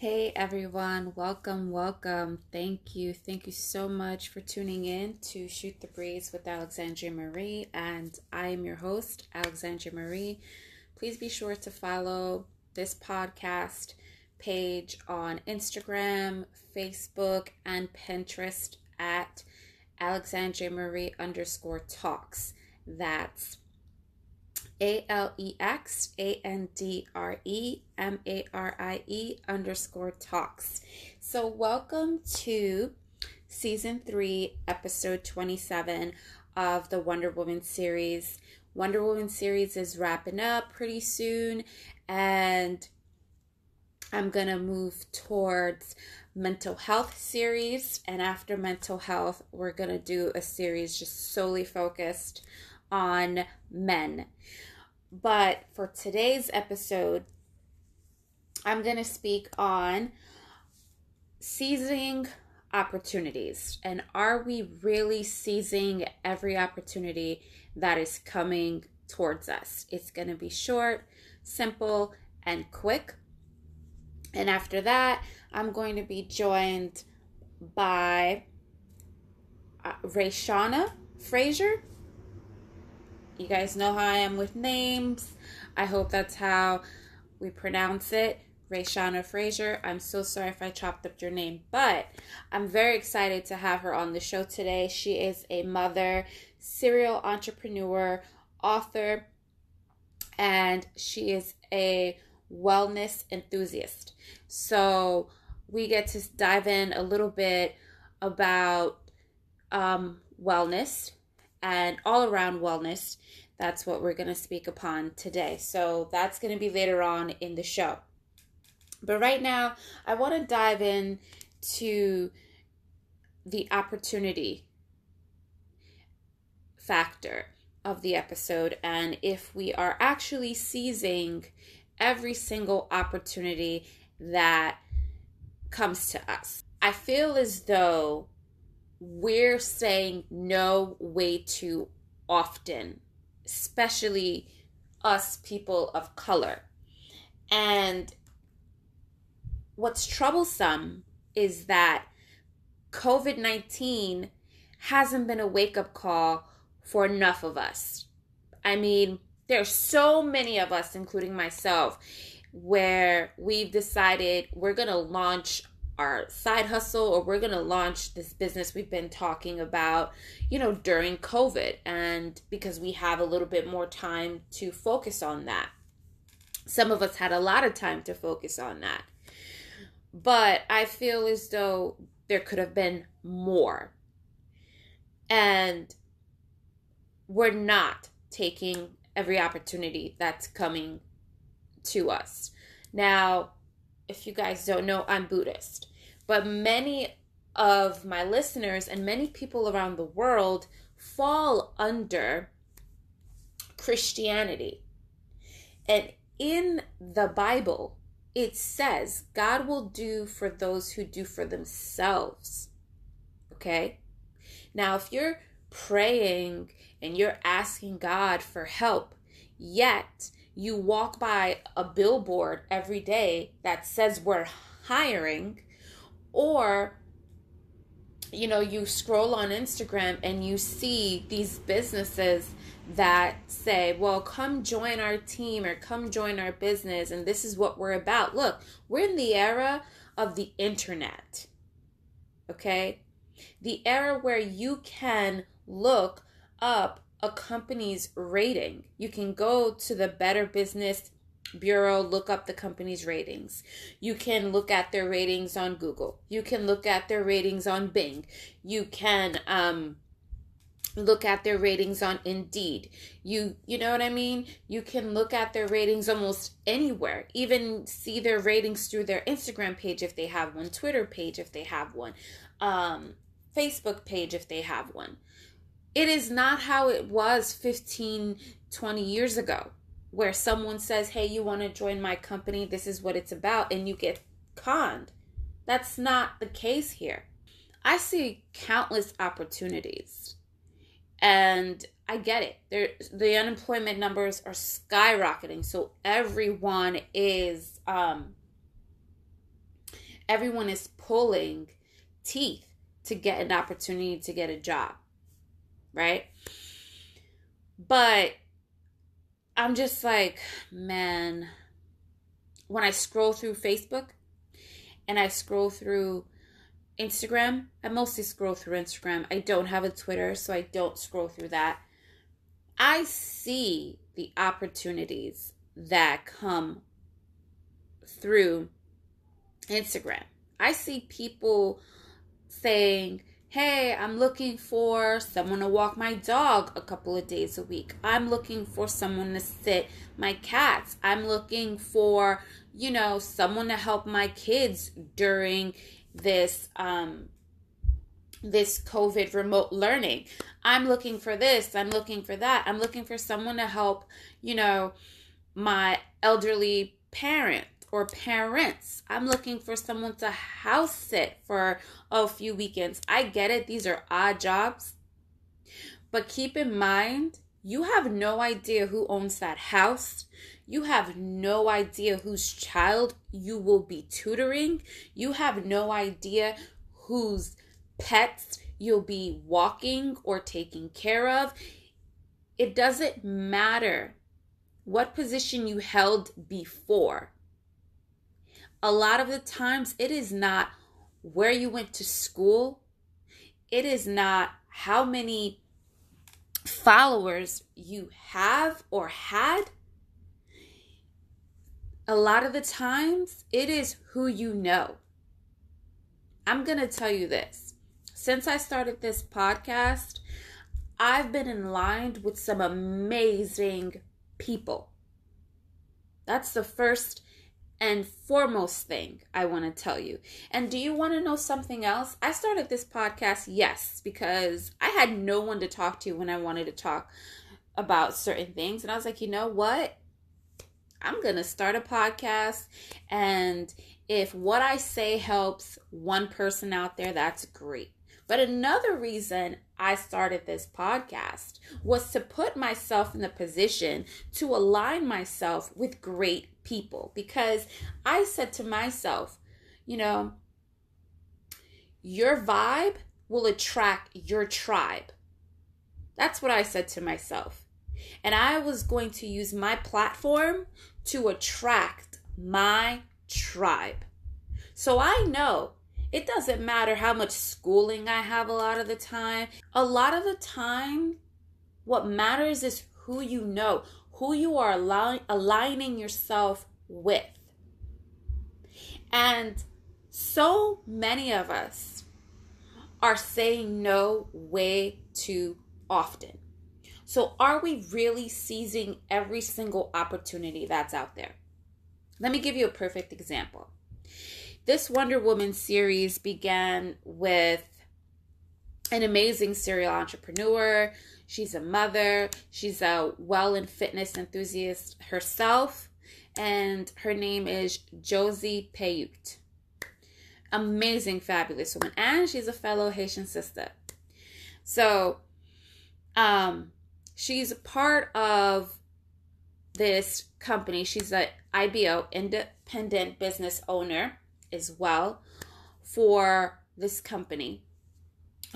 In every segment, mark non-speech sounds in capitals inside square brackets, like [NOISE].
Hey everyone, welcome, welcome. Thank you. Thank you so much for tuning in to Shoot the Breeze with Alexandria Marie. And I am your host, Alexandria Marie. Please be sure to follow this podcast page on Instagram, Facebook, and Pinterest at Alexandria Marie underscore talks. That's a L E X A N D R E M A R I E underscore talks. So, welcome to season three, episode 27 of the Wonder Woman series. Wonder Woman series is wrapping up pretty soon, and I'm gonna move towards mental health series. And after mental health, we're gonna do a series just solely focused on men. But for today's episode, I'm going to speak on seizing opportunities. And are we really seizing every opportunity that is coming towards us? It's going to be short, simple, and quick. And after that, I'm going to be joined by uh, Rayshana Frazier you guys know how I am with names. I hope that's how we pronounce it. Rayshana Frazier. I'm so sorry if I chopped up your name, but I'm very excited to have her on the show today. She is a mother, serial entrepreneur, author, and she is a wellness enthusiast. So we get to dive in a little bit about um, wellness and all around wellness. That's what we're going to speak upon today. So that's going to be later on in the show. But right now, I want to dive in to the opportunity factor of the episode and if we are actually seizing every single opportunity that comes to us. I feel as though we're saying no way too often, especially us people of color. And what's troublesome is that COVID 19 hasn't been a wake up call for enough of us. I mean, there's so many of us, including myself, where we've decided we're going to launch our side hustle or we're going to launch this business we've been talking about, you know, during COVID and because we have a little bit more time to focus on that. Some of us had a lot of time to focus on that. But I feel as though there could have been more. And we're not taking every opportunity that's coming to us. Now, if you guys don't know, I'm Buddhist. But many of my listeners and many people around the world fall under Christianity. And in the Bible, it says God will do for those who do for themselves. Okay? Now, if you're praying and you're asking God for help, yet you walk by a billboard every day that says we're hiring, or you know, you scroll on Instagram and you see these businesses that say, well, come join our team or come join our business, and this is what we're about. Look, we're in the era of the internet, okay? The era where you can look up a company's rating. You can go to the Better Business Bureau, look up the company's ratings. You can look at their ratings on Google. You can look at their ratings on Bing. You can um, look at their ratings on Indeed. You you know what I mean? You can look at their ratings almost anywhere. Even see their ratings through their Instagram page if they have one, Twitter page if they have one, um, Facebook page if they have one. It is not how it was 15, 20 years ago, where someone says, Hey, you want to join my company? This is what it's about, and you get conned. That's not the case here. I see countless opportunities, and I get it. There, the unemployment numbers are skyrocketing, so everyone is um, everyone is pulling teeth to get an opportunity to get a job, right? But I'm just like, man, when I scroll through Facebook and I scroll through Instagram, I mostly scroll through Instagram. I don't have a Twitter, so I don't scroll through that. I see the opportunities that come through Instagram. I see people saying, Hey, I'm looking for someone to walk my dog a couple of days a week. I'm looking for someone to sit my cats. I'm looking for, you know, someone to help my kids during this um this COVID remote learning. I'm looking for this, I'm looking for that. I'm looking for someone to help, you know, my elderly parent or parents. I'm looking for someone to house sit for a few weekends. I get it, these are odd jobs. But keep in mind, you have no idea who owns that house. You have no idea whose child you will be tutoring. You have no idea whose pets you'll be walking or taking care of. It doesn't matter what position you held before a lot of the times it is not where you went to school, it is not how many followers you have or had. A lot of the times it is who you know. I'm going to tell you this. Since I started this podcast, I've been in line with some amazing people. That's the first and foremost thing I want to tell you. And do you want to know something else? I started this podcast, yes, because I had no one to talk to when I wanted to talk about certain things. And I was like, you know what? I'm going to start a podcast. And if what I say helps one person out there, that's great. But another reason I started this podcast was to put myself in the position to align myself with great people because I said to myself, you know, your vibe will attract your tribe. That's what I said to myself. And I was going to use my platform to attract my tribe. So I know it doesn't matter how much schooling I have a lot of the time. A lot of the time, what matters is who you know, who you are align- aligning yourself with. And so many of us are saying no way too often. So, are we really seizing every single opportunity that's out there? Let me give you a perfect example. This Wonder Woman series began with an amazing serial entrepreneur. She's a mother, she's a well and fitness enthusiast herself, and her name is Josie Payut. Amazing, fabulous woman, and she's a fellow Haitian sister. So, um, she's part of this company. She's an IBO, independent business owner as well for this company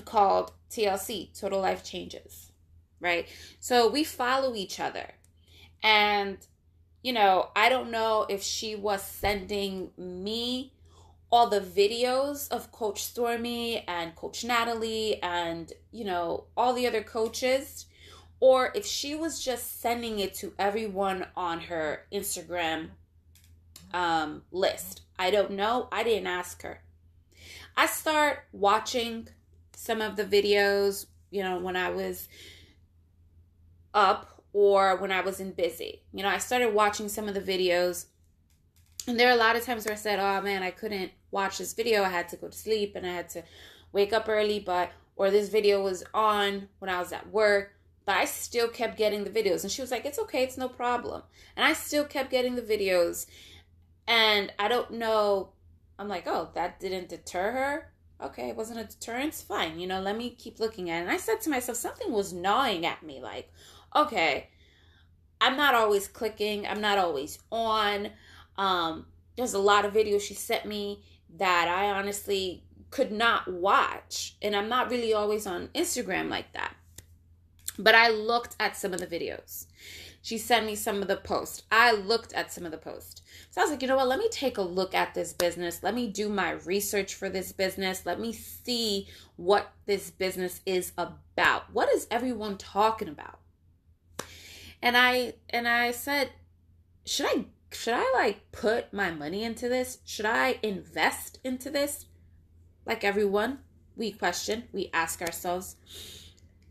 called TLC, Total Life Changes, right? So we follow each other. And, you know, I don't know if she was sending me all the videos of Coach Stormy and Coach Natalie and, you know, all the other coaches, or if she was just sending it to everyone on her Instagram um, list. I don't know. I didn't ask her. I start watching some of the videos, you know, when I was up or when I was in busy. You know, I started watching some of the videos. And there are a lot of times where I said, oh man, I couldn't watch this video. I had to go to sleep and I had to wake up early, but, or this video was on when I was at work, but I still kept getting the videos. And she was like, it's okay, it's no problem. And I still kept getting the videos. And I don't know, I'm like, oh, that didn't deter her. Okay, it wasn't a deterrence. Fine, you know, let me keep looking at it. And I said to myself, something was gnawing at me. Like, okay, I'm not always clicking, I'm not always on. Um, there's a lot of videos she sent me that I honestly could not watch. And I'm not really always on Instagram like that. But I looked at some of the videos. She sent me some of the posts. I looked at some of the posts. So I was like, you know what? Let me take a look at this business. Let me do my research for this business. Let me see what this business is about. What is everyone talking about? And I and I said, should I should I like put my money into this? Should I invest into this? Like everyone, we question, we ask ourselves,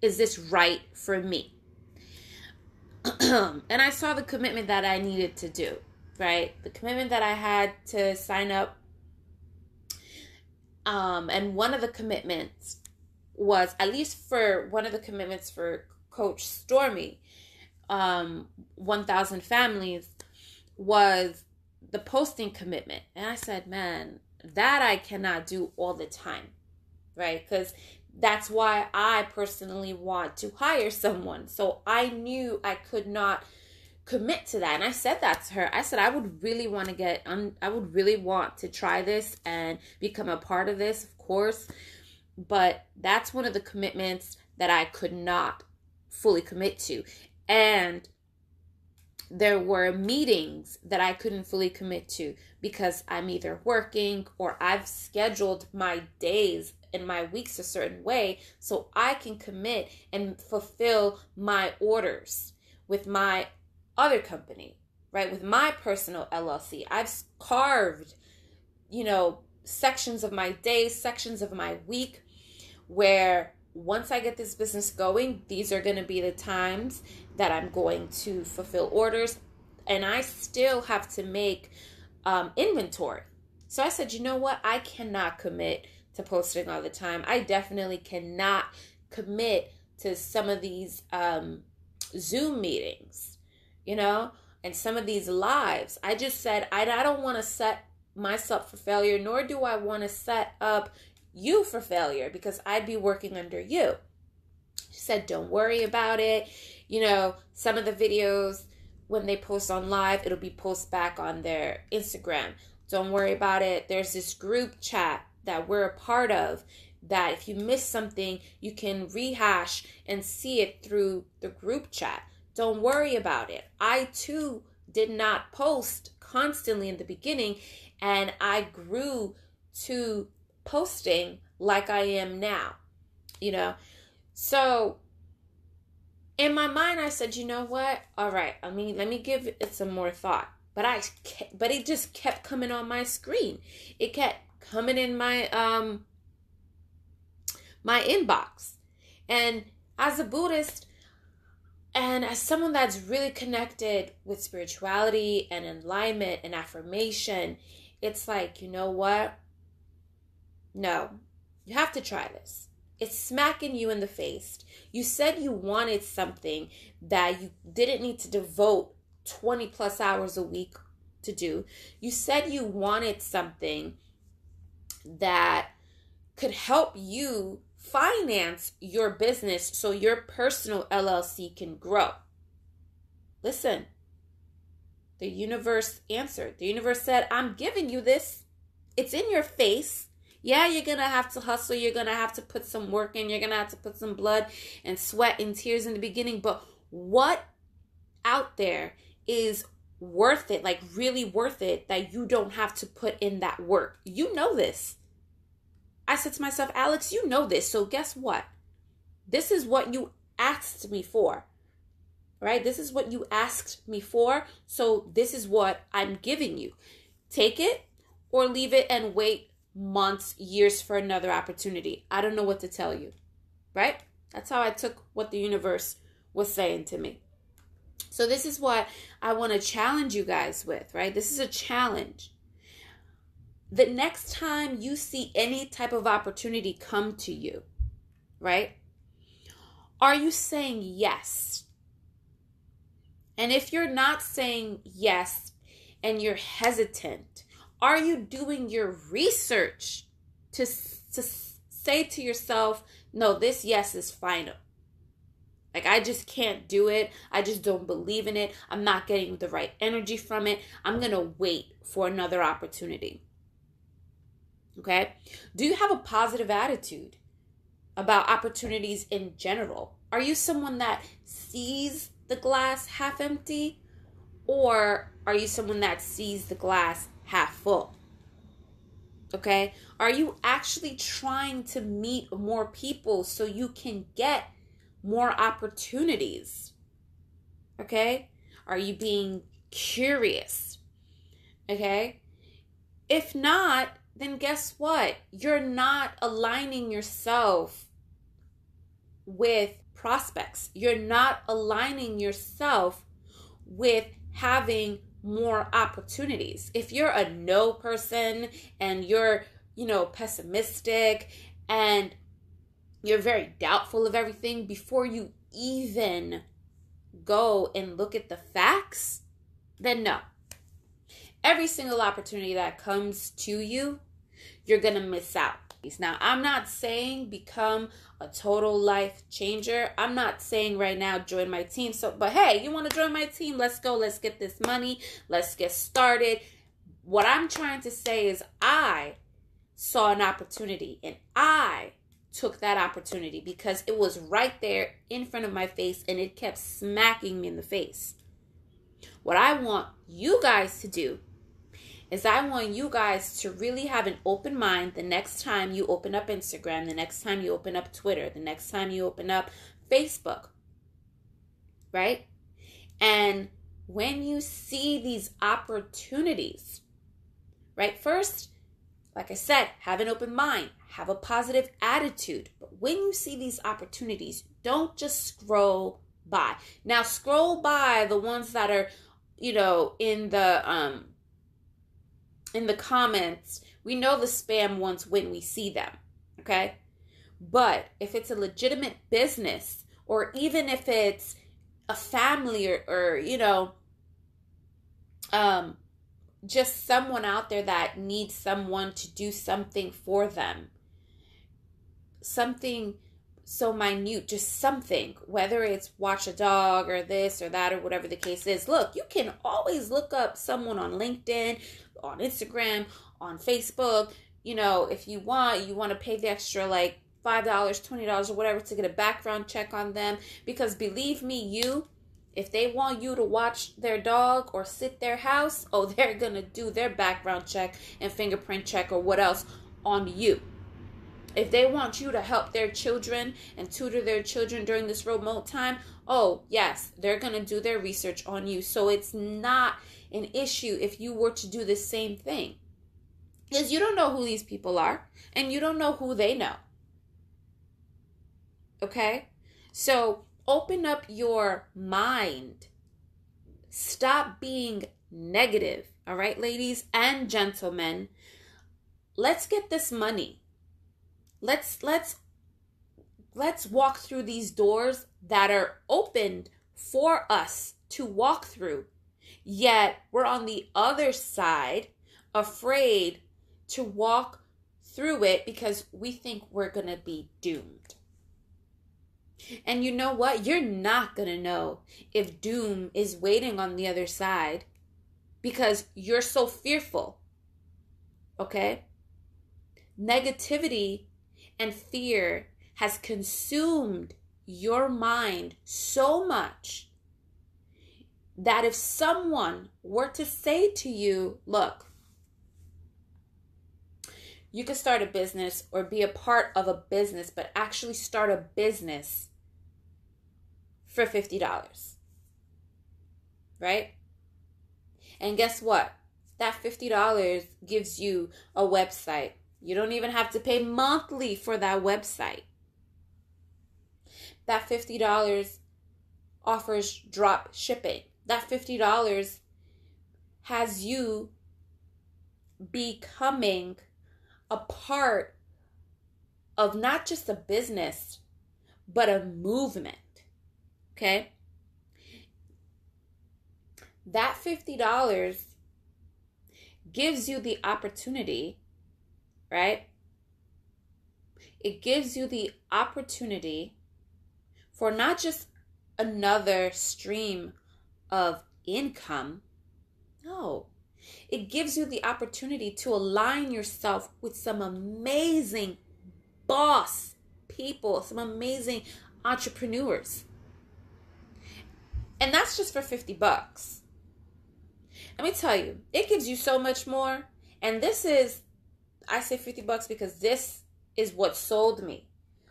is this right for me? [CLEARS THROAT] and I saw the commitment that I needed to do, right? The commitment that I had to sign up. Um, and one of the commitments was, at least for one of the commitments for Coach Stormy, um, 1,000 families, was the posting commitment. And I said, man, that I cannot do all the time, right? Because that's why I personally want to hire someone. So I knew I could not commit to that. And I said that to her. I said I would really want to get un- I would really want to try this and become a part of this, of course. But that's one of the commitments that I could not fully commit to. And there were meetings that I couldn't fully commit to because I'm either working or I've scheduled my days and my weeks a certain way so I can commit and fulfill my orders with my other company, right? With my personal LLC. I've carved, you know, sections of my day, sections of my week where once I get this business going, these are going to be the times that I'm going to fulfill orders. And I still have to make um, inventory. So I said, you know what? I cannot commit to posting all the time. I definitely cannot commit to some of these um, Zoom meetings, you know, and some of these lives. I just said, I, I don't want to set myself for failure, nor do I want to set up you for failure because I'd be working under you. She said, Don't worry about it. You know, some of the videos, when they post on live, it'll be post back on their Instagram. Don't worry about it. There's this group chat that we're a part of that if you miss something, you can rehash and see it through the group chat. Don't worry about it. I too did not post constantly in the beginning, and I grew to posting like I am now, you know. So in my mind, I said, you know what? All right, I mean, let me give it some more thought. But I, but it just kept coming on my screen. It kept coming in my um my inbox, and as a Buddhist, and as someone that's really connected with spirituality and alignment and affirmation, it's like, you know what? No, you have to try this. It's smacking you in the face. You said you wanted something that you didn't need to devote 20 plus hours a week to do. You said you wanted something that could help you finance your business so your personal LLC can grow. Listen, the universe answered. The universe said, I'm giving you this. It's in your face. Yeah, you're to have to hustle. You're to have to put some work in. You're to have to put some blood and sweat and tears in the beginning. But what out there is worth it, like really worth it, that you don't have to put in that work? You know this. I said to myself, Alex, you know this. So guess what? This is what you asked me for. Right? This is what you asked me for. So this is what I'm giving you. Take it or leave it and wait months, years for another opportunity. I don't know what to tell you, right? That's how I took what the universe was saying to me. So, this is what I want to challenge you guys with, right? This is a challenge. The next time you see any type of opportunity come to you, right? Are you saying yes? And if you're not saying yes and you're hesitant, are you doing your research to, to say to yourself, no, this yes is final? Like, I just can't do it. I just don't believe in it. I'm not getting the right energy from it. I'm going to wait for another opportunity. Okay? Do you have a positive attitude about opportunities in general? Are you someone that sees the glass half empty or are you someone that sees the glass half full? Okay? Are you actually trying to meet more people so you can get more opportunities? Okay? Are you being curious? Okay? If not, then guess what? You're not aligning yourself with prospects. You're not aligning yourself with having more opportunities. If you're a no person and you're, you know, pessimistic and you're very doubtful of everything before you even go and look at the facts, then no. Every single opportunity that comes to you, you're going to miss out. Now, I'm not saying become a total life changer. I'm not saying right now join my team. So, but hey, you want to join my team? Let's go. Let's get this money. Let's get started. What I'm trying to say is I saw an opportunity and I took that opportunity because it was right there in front of my face and it kept smacking me in the face. What I want you guys to do is I want you guys to really have an open mind the next time you open up Instagram, the next time you open up Twitter, the next time you open up Facebook. Right? And when you see these opportunities, right? First, like I said, have an open mind, have a positive attitude. But when you see these opportunities, don't just scroll by. Now, scroll by the ones that are, you know, in the um in the comments. We know the spam ones when we see them, okay? But if it's a legitimate business or even if it's a family or, or you know, um just someone out there that needs someone to do something for them. Something so minute, just something, whether it's watch a dog or this or that or whatever the case is. Look, you can always look up someone on LinkedIn, on Instagram, on Facebook. You know, if you want, you want to pay the extra like $5, $20 or whatever to get a background check on them. Because believe me, you, if they want you to watch their dog or sit their house, oh, [LAUGHS] they're going to do their background check and fingerprint check or what else on you. If they want you to help their children and tutor their children during this remote time, oh, yes, they're going to do their research on you. So it's not an issue if you were to do the same thing. Because you don't know who these people are and you don't know who they know. Okay? So open up your mind. Stop being negative. All right, ladies and gentlemen. Let's get this money. Let's let's let's walk through these doors that are opened for us to walk through Yet we're on the other side, afraid to walk through it because we think we're going to be doomed. And you know what? You're not going to know if doom is waiting on the other side because you're so fearful. Okay? Negativity and fear has consumed your mind so much that if someone were to say to you, look, you could start a business or be a part of a business, but actually start a business for $50. Right? And guess what? That $50 gives you a website. You don't even have to pay monthly for that website. That $50 offers drop shipping that $50 has you becoming a part of not just a business, but a movement. Okay? That $50 gives you the opportunity, right? It gives you the opportunity for not just another stream of income. No, It gives you the opportunity to align yourself with some amazing boss people, some amazing entrepreneurs. And that's just for 50 bucks. Let me tell you, it gives you so much more. And this is, I say 50 bucks because this is what sold me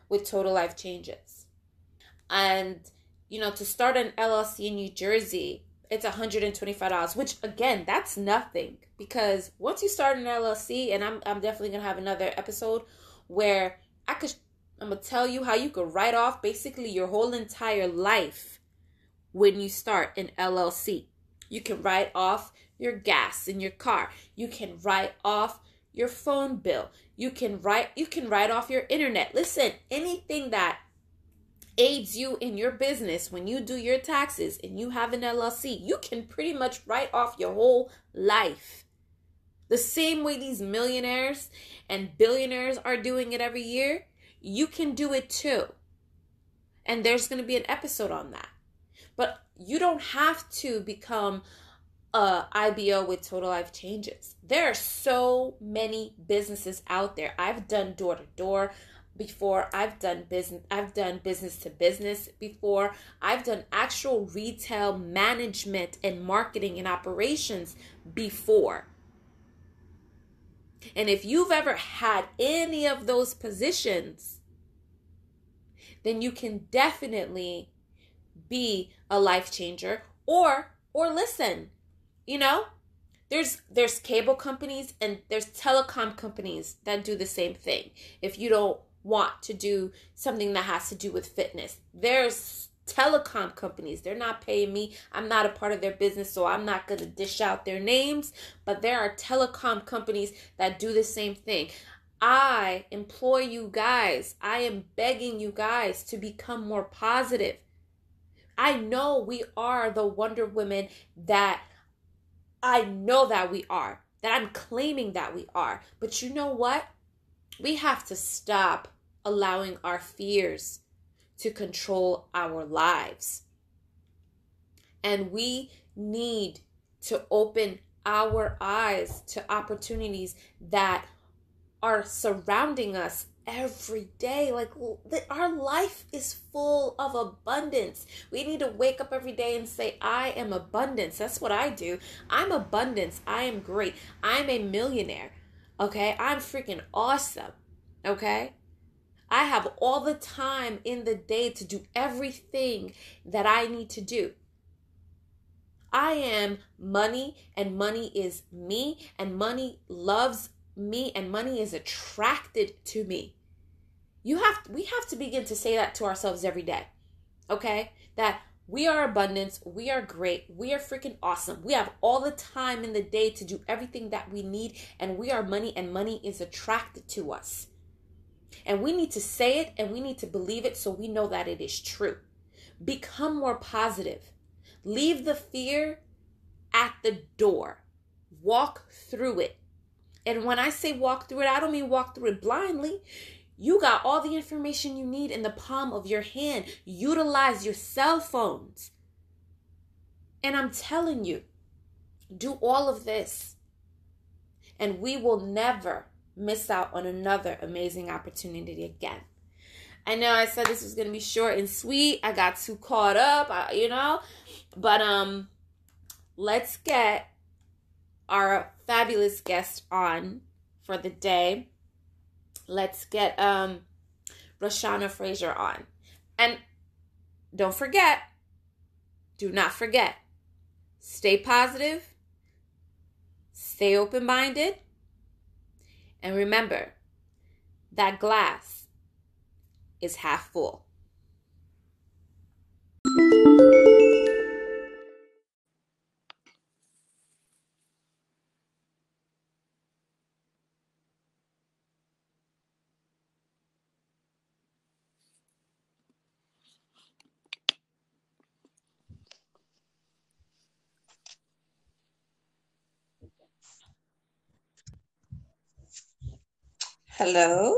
with Total Life Changes. And, you know, to start an LLC in New Jersey, it's $125, which again, that's nothing because once you start an LLC, and I'm, I'm definitely going to have another episode where I could, I'm going to tell you how you could write off basically your whole entire life when you start an LLC. You can write off your gas in your car. You can write off your phone bill. You can write you can write off your internet. Listen, anything that aids you in your business when you do your taxes and you have an LLC, you can pretty much write off your whole life. The same way these millionaires and billionaires are doing it every year, you can do it too. And there's going to be an episode on that. But you don't have to become Uh, a IBO with Total Life Changes. There are so many businesses out there. I've done door to door before. I've done business I've done business to business before. I've done actual retail management and marketing and operations before. And if you've ever had any of those positions, then you can definitely be a life changer or or listen you know? There's there's cable companies and there's telecom companies that do the same thing. If you don't want to do something that has to do with fitness there's telecom companies. They're not paying me. I'm not a part of their business so i'm not going to dish out their names but there are telecom companies that do the same thing. I implore you guys. I am begging you guys to become more positive. I know we are the Wonder Women that I know that we are, that I'm claiming that we are. But you know what? We have to stop allowing our fears to control our lives. And we need to open our eyes to opportunities that are surrounding us every day. Like our life is full of abundance. We need to wake up every day and say, I am abundance. That's what I do. I'm abundance. I am great. I'm a millionaire. Okay. I'm freaking awesome. Okay. I have all the time in the day to do everything that I need to do. I am money, and money is me, and money loves me, and money is attracted to me. You have we have to begin to say that to ourselves every day. Okay? That we are abundance, we are great, we are freaking awesome. We have all the time in the day to do everything that we need and we are money and money is attracted to us. And we need to say it and we need to believe it so we know that it is true. Become more positive. Leave the fear at the door. Walk through it. And when I say walk through it, I don't mean walk through it blindly. You got all the information you need in the palm of your hand. Utilize your cell phones. And I'm telling you, do all of this. And we will never miss out on another amazing opportunity again. I know I said this was going to be short and sweet. I got too caught up, you know. But um let's get our fabulous guest on for the day let's get um Roshana Frazier on. And don't forget, do not forget, stay positive, stay open minded, and remember that glass is half full. Hello.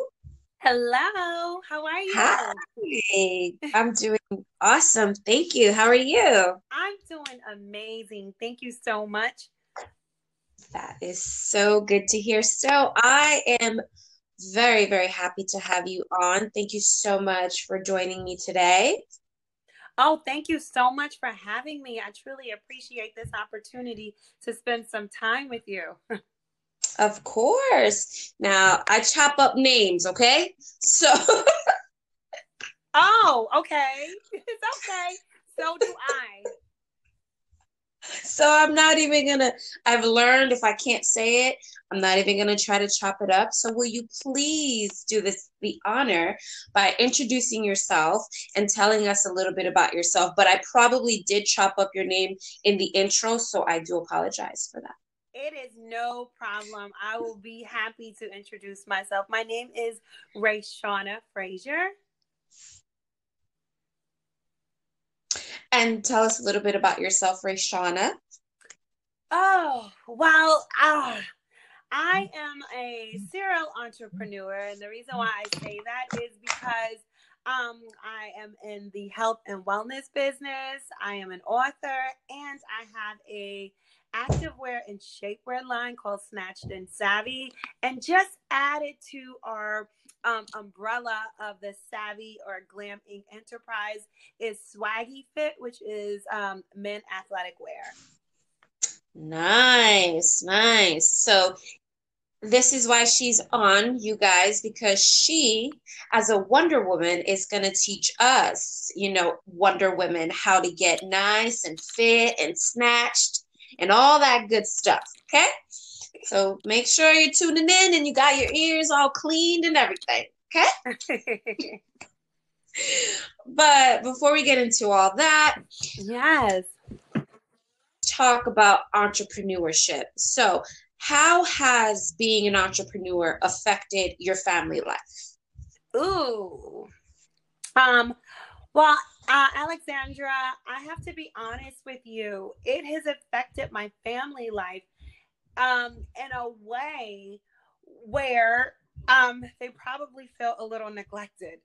Hello. How are you? Hi. I'm doing awesome. Thank you. How are you? I'm doing amazing. Thank you so much. That is so good to hear. So I am very, very happy to have you on. Thank you so much for joining me today. Oh, thank you so much for having me. I truly appreciate this opportunity to spend some time with you. [LAUGHS] of course. Now, I chop up names, okay? So [LAUGHS] Oh, okay. It's okay. So do I. So I'm not even gonna, I've learned if I can't say it, I'm not even gonna try to chop it up. So will you please do this the honor by introducing yourself and telling us a little bit about yourself? But I probably did chop up your name in the intro, so I do apologize for that. It is no problem. I will be happy to introduce myself. My name is Shauna Frazier. And tell us a little bit about yourself, Shauna. Oh, well, uh, I am a serial entrepreneur. And the reason why I say that is because um, I am in the health and wellness business. I am an author and I have a activewear and shapewear line called Snatched and Savvy. And just added to our um, umbrella of the Savvy or Glam Inc. enterprise is Swaggy Fit, which is um, men athletic wear. Nice, nice. So this is why she's on, you guys, because she, as a Wonder Woman, is going to teach us, you know, Wonder Women how to get nice and fit and snatched and all that good stuff. Okay? So make sure you're tuning in and you got your ears all cleaned and everything. Okay? [LAUGHS] but before we get into all that, yes, talk about entrepreneurship. So, how has being an entrepreneur affected your family life? Ooh. Um, well, uh, Alexandra, I have to be honest with you. It has affected my family life um, in a way where um, they probably feel a little neglected.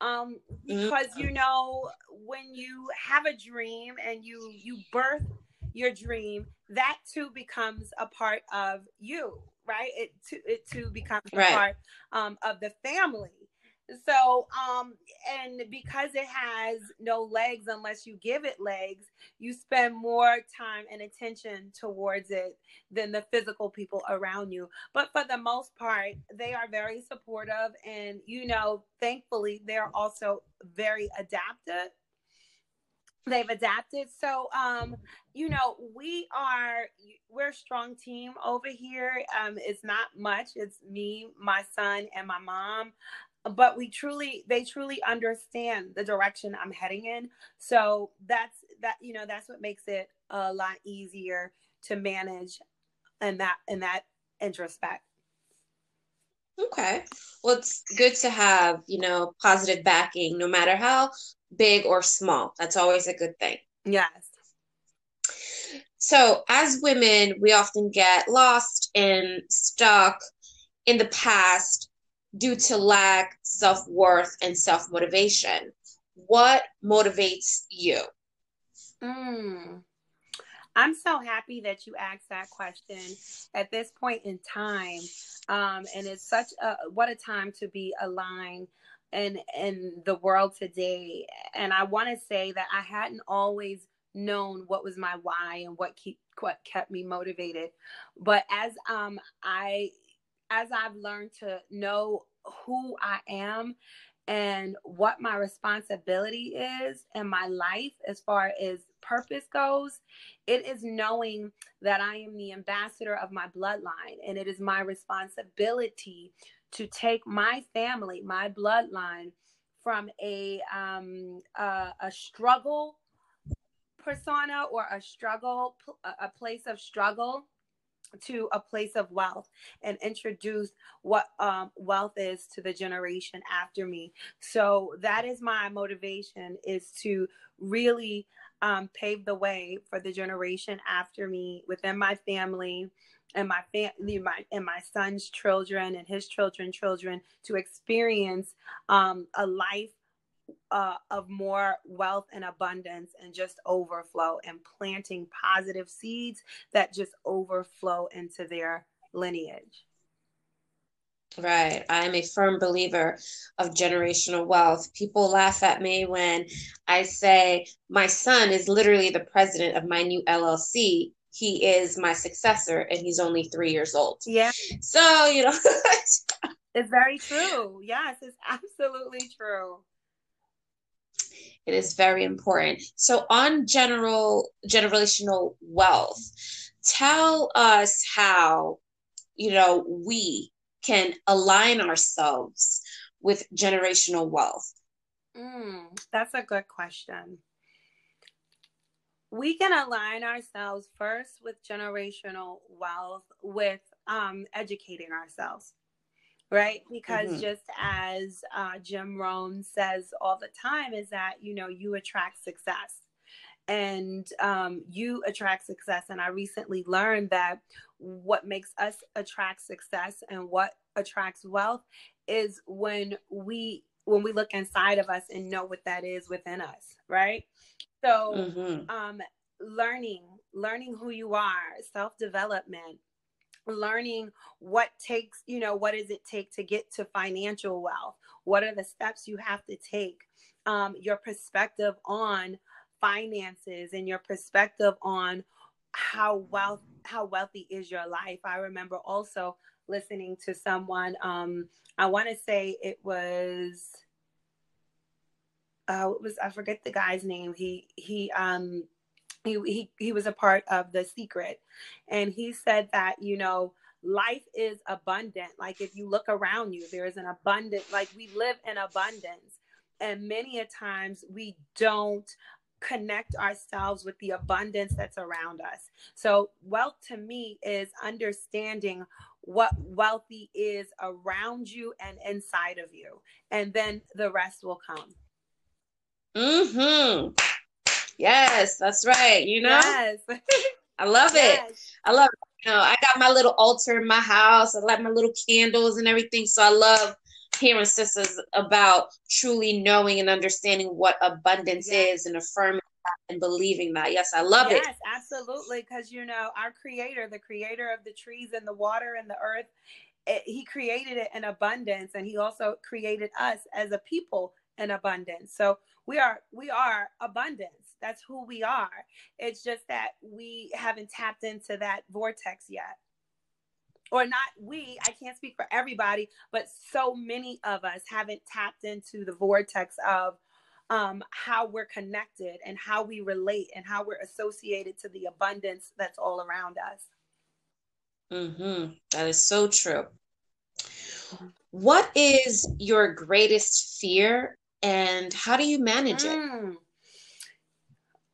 Um, mm-hmm. because you know, when you have a dream and you you birth your dream, that too becomes a part of you, right? It to it too becomes a right. part um, of the family. So, um, and because it has no legs unless you give it legs, you spend more time and attention towards it than the physical people around you. But for the most part, they are very supportive. And, you know, thankfully, they're also very adaptive they've adapted so um you know we are we're a strong team over here um it's not much it's me my son and my mom but we truly they truly understand the direction i'm heading in. So that's that you know that's what makes it a lot easier to manage and that in that introspect. Okay. Well it's good to have you know positive backing no matter how big or small. That's always a good thing. Yes. So as women we often get lost and stuck in the past due to lack self worth and self motivation. What motivates you? Mm. I'm so happy that you asked that question at this point in time. Um, and it's such a what a time to be aligned in in the world today. And I want to say that I hadn't always known what was my why and what keep what kept me motivated. But as um I as I've learned to know who I am and what my responsibility is in my life as far as purpose goes, it is knowing that I am the ambassador of my bloodline and it is my responsibility to take my family, my bloodline from a um a, a struggle persona or a struggle a place of struggle to a place of wealth and introduce what um, wealth is to the generation after me. So that is my motivation is to really um, pave the way for the generation after me within my family and my family my and my son's children and his children children to experience um, a life uh, of more wealth and abundance and just overflow and planting positive seeds that just overflow into their lineage. Right. I'm a firm believer of generational wealth. People laugh at me when I say my son is literally the president of my new LLC. He is my successor and he's only three years old. Yeah. So, you know, [LAUGHS] it's very true. Yes, it's absolutely true. It is very important. So, on general generational wealth, tell us how, you know, we can align ourselves with generational wealth? Mm, that's a good question. We can align ourselves first with generational wealth with um, educating ourselves, right? Because mm-hmm. just as uh, Jim Rohn says all the time, is that, you know, you attract success and um, you attract success. And I recently learned that what makes us attract success and what attracts wealth is when we when we look inside of us and know what that is within us, right? So, mm-hmm. um, learning, learning who you are, self development, learning what takes, you know, what does it take to get to financial wealth? What are the steps you have to take? Um, your perspective on finances and your perspective on how wealth how wealthy is your life. I remember also listening to someone um I want to say it was uh it was I forget the guy's name. He he um he he was a part of the secret and he said that, you know, life is abundant. Like if you look around you, there is an abundant like we live in abundance and many a times we don't connect ourselves with the abundance that's around us. So, wealth to me is understanding what wealthy is around you and inside of you, and then the rest will come. Hmm. Yes, that's right. You know. Yes. I love yes. it. I love. It. You know, I got my little altar in my house. I like my little candles and everything. So I love hearing sisters about truly knowing and understanding what abundance yes. is and affirming and believing that. Yes, I love yes, it. Yes, absolutely. Because, you know, our creator, the creator of the trees and the water and the earth, it, he created it in abundance and he also created us as a people in abundance. So we are, we are abundance. That's who we are. It's just that we haven't tapped into that vortex yet or not we, I can't speak for everybody, but so many of us haven't tapped into the vortex of um, how we're connected and how we relate and how we're associated to the abundance that's all around us. Mm-hmm. That is so true. What is your greatest fear and how do you manage it? Mm.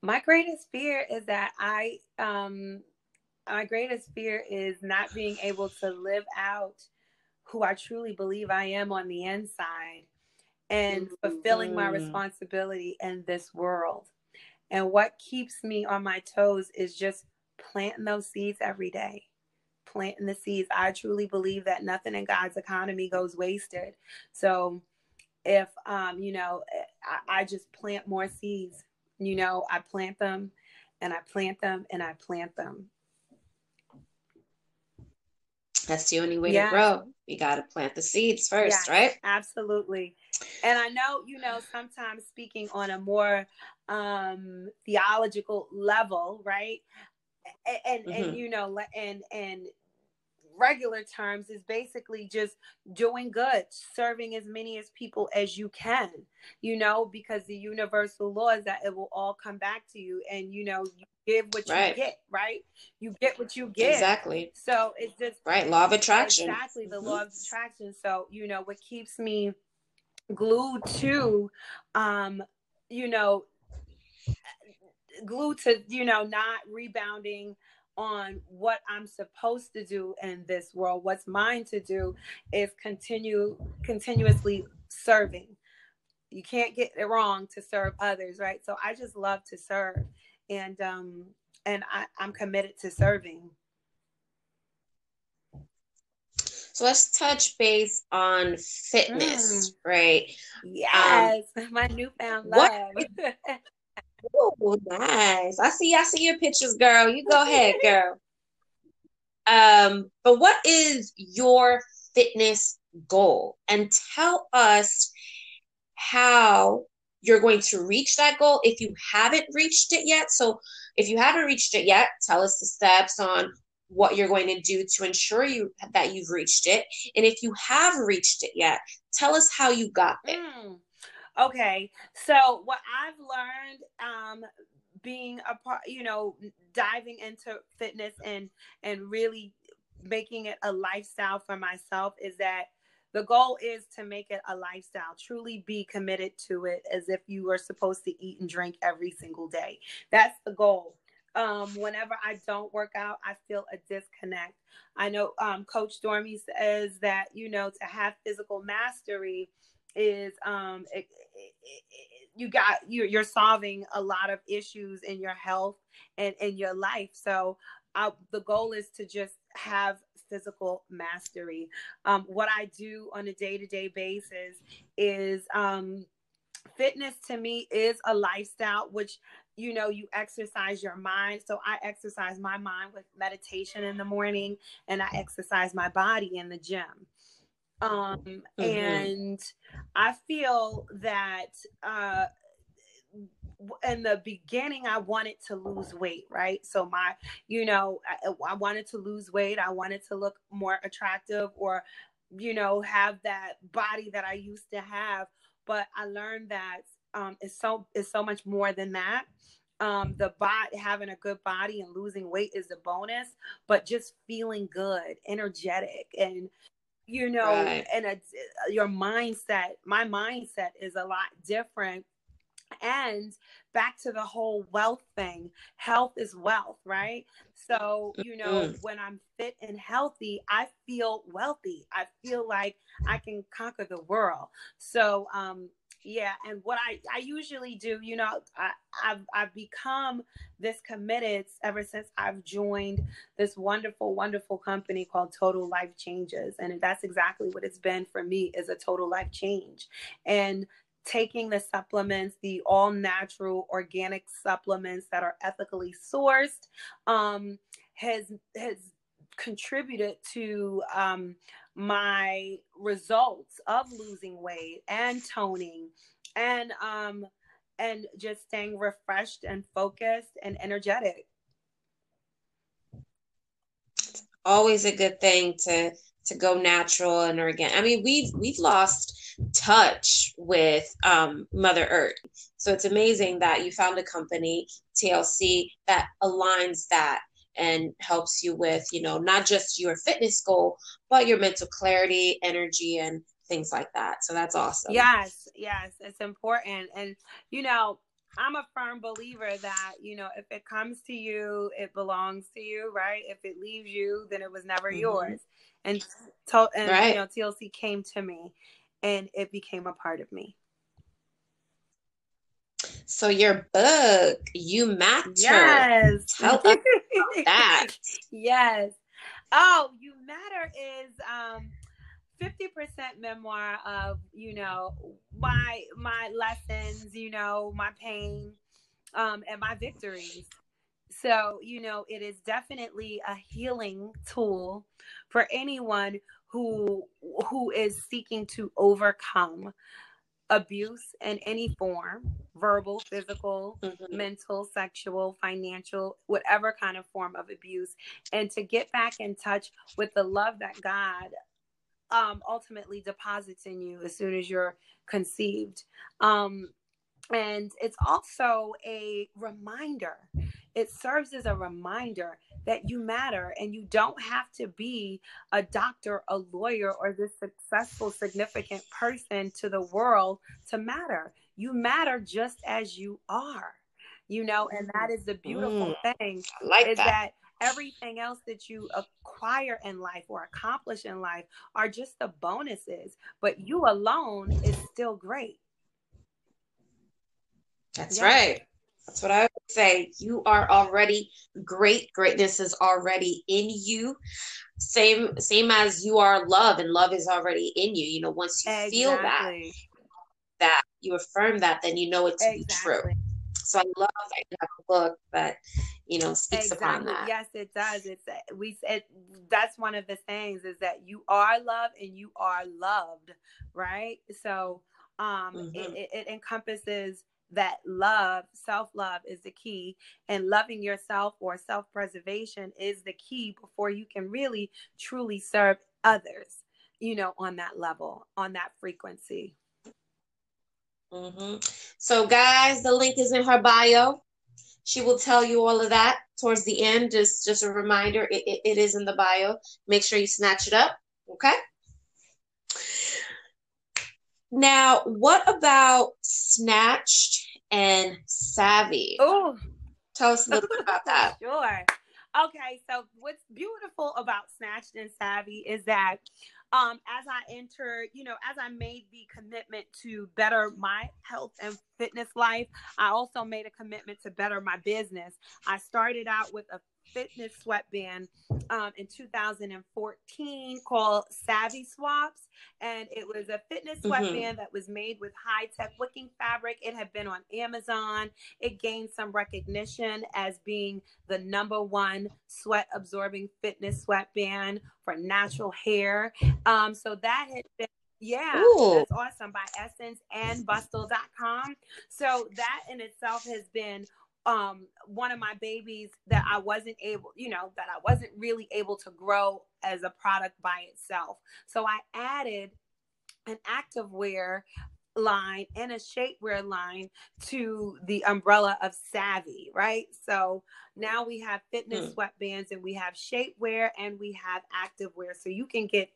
My greatest fear is that I um, my greatest fear is not being able to live out who I truly believe I am on the inside and mm-hmm. fulfilling my responsibility in this world. And what keeps me on my toes is just planting those seeds every day. Planting the seeds. I truly believe that nothing in God's economy goes wasted. So if um, you know, I, I just plant more seeds, you know, I plant them and I plant them and I plant them that's the only way yeah. to grow. You got to plant the seeds first, yeah, right? Absolutely. And I know, you know, sometimes speaking on a more um theological level, right? And and, mm-hmm. and you know, and and regular terms is basically just doing good, serving as many as people as you can, you know, because the universal law is that it will all come back to you and you know, you give what right. you get, right? You get what you get. Exactly. So it's just right, law of attraction. Exactly, the mm-hmm. law of attraction. So, you know, what keeps me glued to um, you know, glued to, you know, not rebounding on what I'm supposed to do in this world. What's mine to do is continue continuously serving. You can't get it wrong to serve others, right? So I just love to serve, and um, and I, I'm committed to serving. So let's touch base on fitness, mm. right? Yes, um, [LAUGHS] my newfound love. [LAUGHS] oh, nice. I see. I see your pictures, girl. You go ahead, girl. Um, but what is your fitness goal? And tell us how you're going to reach that goal if you haven't reached it yet. So if you haven't reached it yet, tell us the steps on what you're going to do to ensure you that you've reached it. And if you have reached it yet, tell us how you got there. Mm. Okay. So what I've learned um being a part, you know, diving into fitness and and really making it a lifestyle for myself is that the goal is to make it a lifestyle truly be committed to it as if you are supposed to eat and drink every single day that's the goal um, whenever I don't work out, I feel a disconnect. I know um, Coach Stormy says that you know to have physical mastery is um, it, it, it, you got you're, you're solving a lot of issues in your health and in your life. So uh, the goal is to just have physical mastery. Um, what I do on a day to day basis is um, fitness to me is a lifestyle, which you know you exercise your mind so i exercise my mind with meditation in the morning and i exercise my body in the gym um mm-hmm. and i feel that uh in the beginning i wanted to lose weight right? So my you know I, I, wanted to lose weight. I wanted to look more attractive or you know have that body that i used to have. But i learned that um it's so it's so much more than that. Um the body having a good body and losing weight is a bonus but just feeling good energetic and you know right. and a, your mindset my mindset is a lot different and back to the whole wealth thing health is wealth right so you know mm-hmm. when i'm fit and healthy i feel wealthy i feel like i can conquer the world so um yeah and what i i usually do you know I, i've i've become this committed ever since i've joined this wonderful wonderful company called total life changes and that's exactly what it's been for me is a total life change. And taking the supplements, the all natural organic supplements that are ethically sourced, um, has has contributed to um, my results of losing weight and toning and um, and just staying refreshed and focused and energetic. always a good thing to to go natural and organic. I mean, we've we've lost touch with um, Mother Earth. So it's amazing that you found a company, TLC, that aligns that and helps you with, you know, not just your fitness goal, but your mental clarity, energy, and things like that. So that's awesome. Yes, yes, it's important. And, you know, I'm a firm believer that, you know, if it comes to you, it belongs to you, right? If it leaves you, then it was never mm-hmm. yours. And, to- and right. you know, TLC came to me and it became a part of me. So your book, You Matter. Yes. Tell us [LAUGHS] that. yes. Oh, You Matter is um 50% memoir of, you know, my my lessons, you know, my pain, um, and my victories. So, you know, it is definitely a healing tool for anyone who who is seeking to overcome abuse in any form verbal physical mm-hmm. mental sexual financial whatever kind of form of abuse and to get back in touch with the love that god um, ultimately deposits in you as soon as you're conceived um, and it's also a reminder it serves as a reminder that you matter and you don't have to be a doctor, a lawyer, or this successful, significant person to the world to matter. You matter just as you are, you know, and that is the beautiful mm, thing like is that. that everything else that you acquire in life or accomplish in life are just the bonuses, but you alone is still great. That's yeah. right. That's what I would say. You are already great. Greatness is already in you. Same same as you are love and love is already in you. You know, once you exactly. feel that that you affirm that, then you know it to exactly. be true. So I love that you have a book that you know speaks exactly. upon that. Yes, it does. It's we said that's one of the things is that you are loved and you are loved, right? So um, mm-hmm. it, it encompasses that love, self love is the key, and loving yourself or self preservation is the key before you can really truly serve others, you know, on that level, on that frequency. Mm-hmm. So, guys, the link is in her bio. She will tell you all of that towards the end. Just, just a reminder, it, it, it is in the bio. Make sure you snatch it up. Okay. Now, what about Snatched and Savvy? Oh, tell us a little bit about that. [LAUGHS] Sure. Okay, so what's beautiful about Snatched and Savvy is that um, as I enter, you know, as I made the commitment to better my health and fitness life, I also made a commitment to better my business. I started out with a fitness sweatband um, in 2014 called Savvy Swaps. And it was a fitness mm-hmm. sweatband mm-hmm. that was made with high tech wicking fabric. It had been on Amazon. It gained some recognition as being the number one sweat absorbing fitness sweatband for natural hair. Um, so that had been yeah, Ooh. that's awesome by Essence and Bustle.com. So that in itself has been um one of my babies that I wasn't able, you know, that I wasn't really able to grow as a product by itself. So I added an activewear line and a shapewear line to the umbrella of Savvy, right? So now we have fitness mm. sweatbands and we have shapewear and we have activewear. So you can get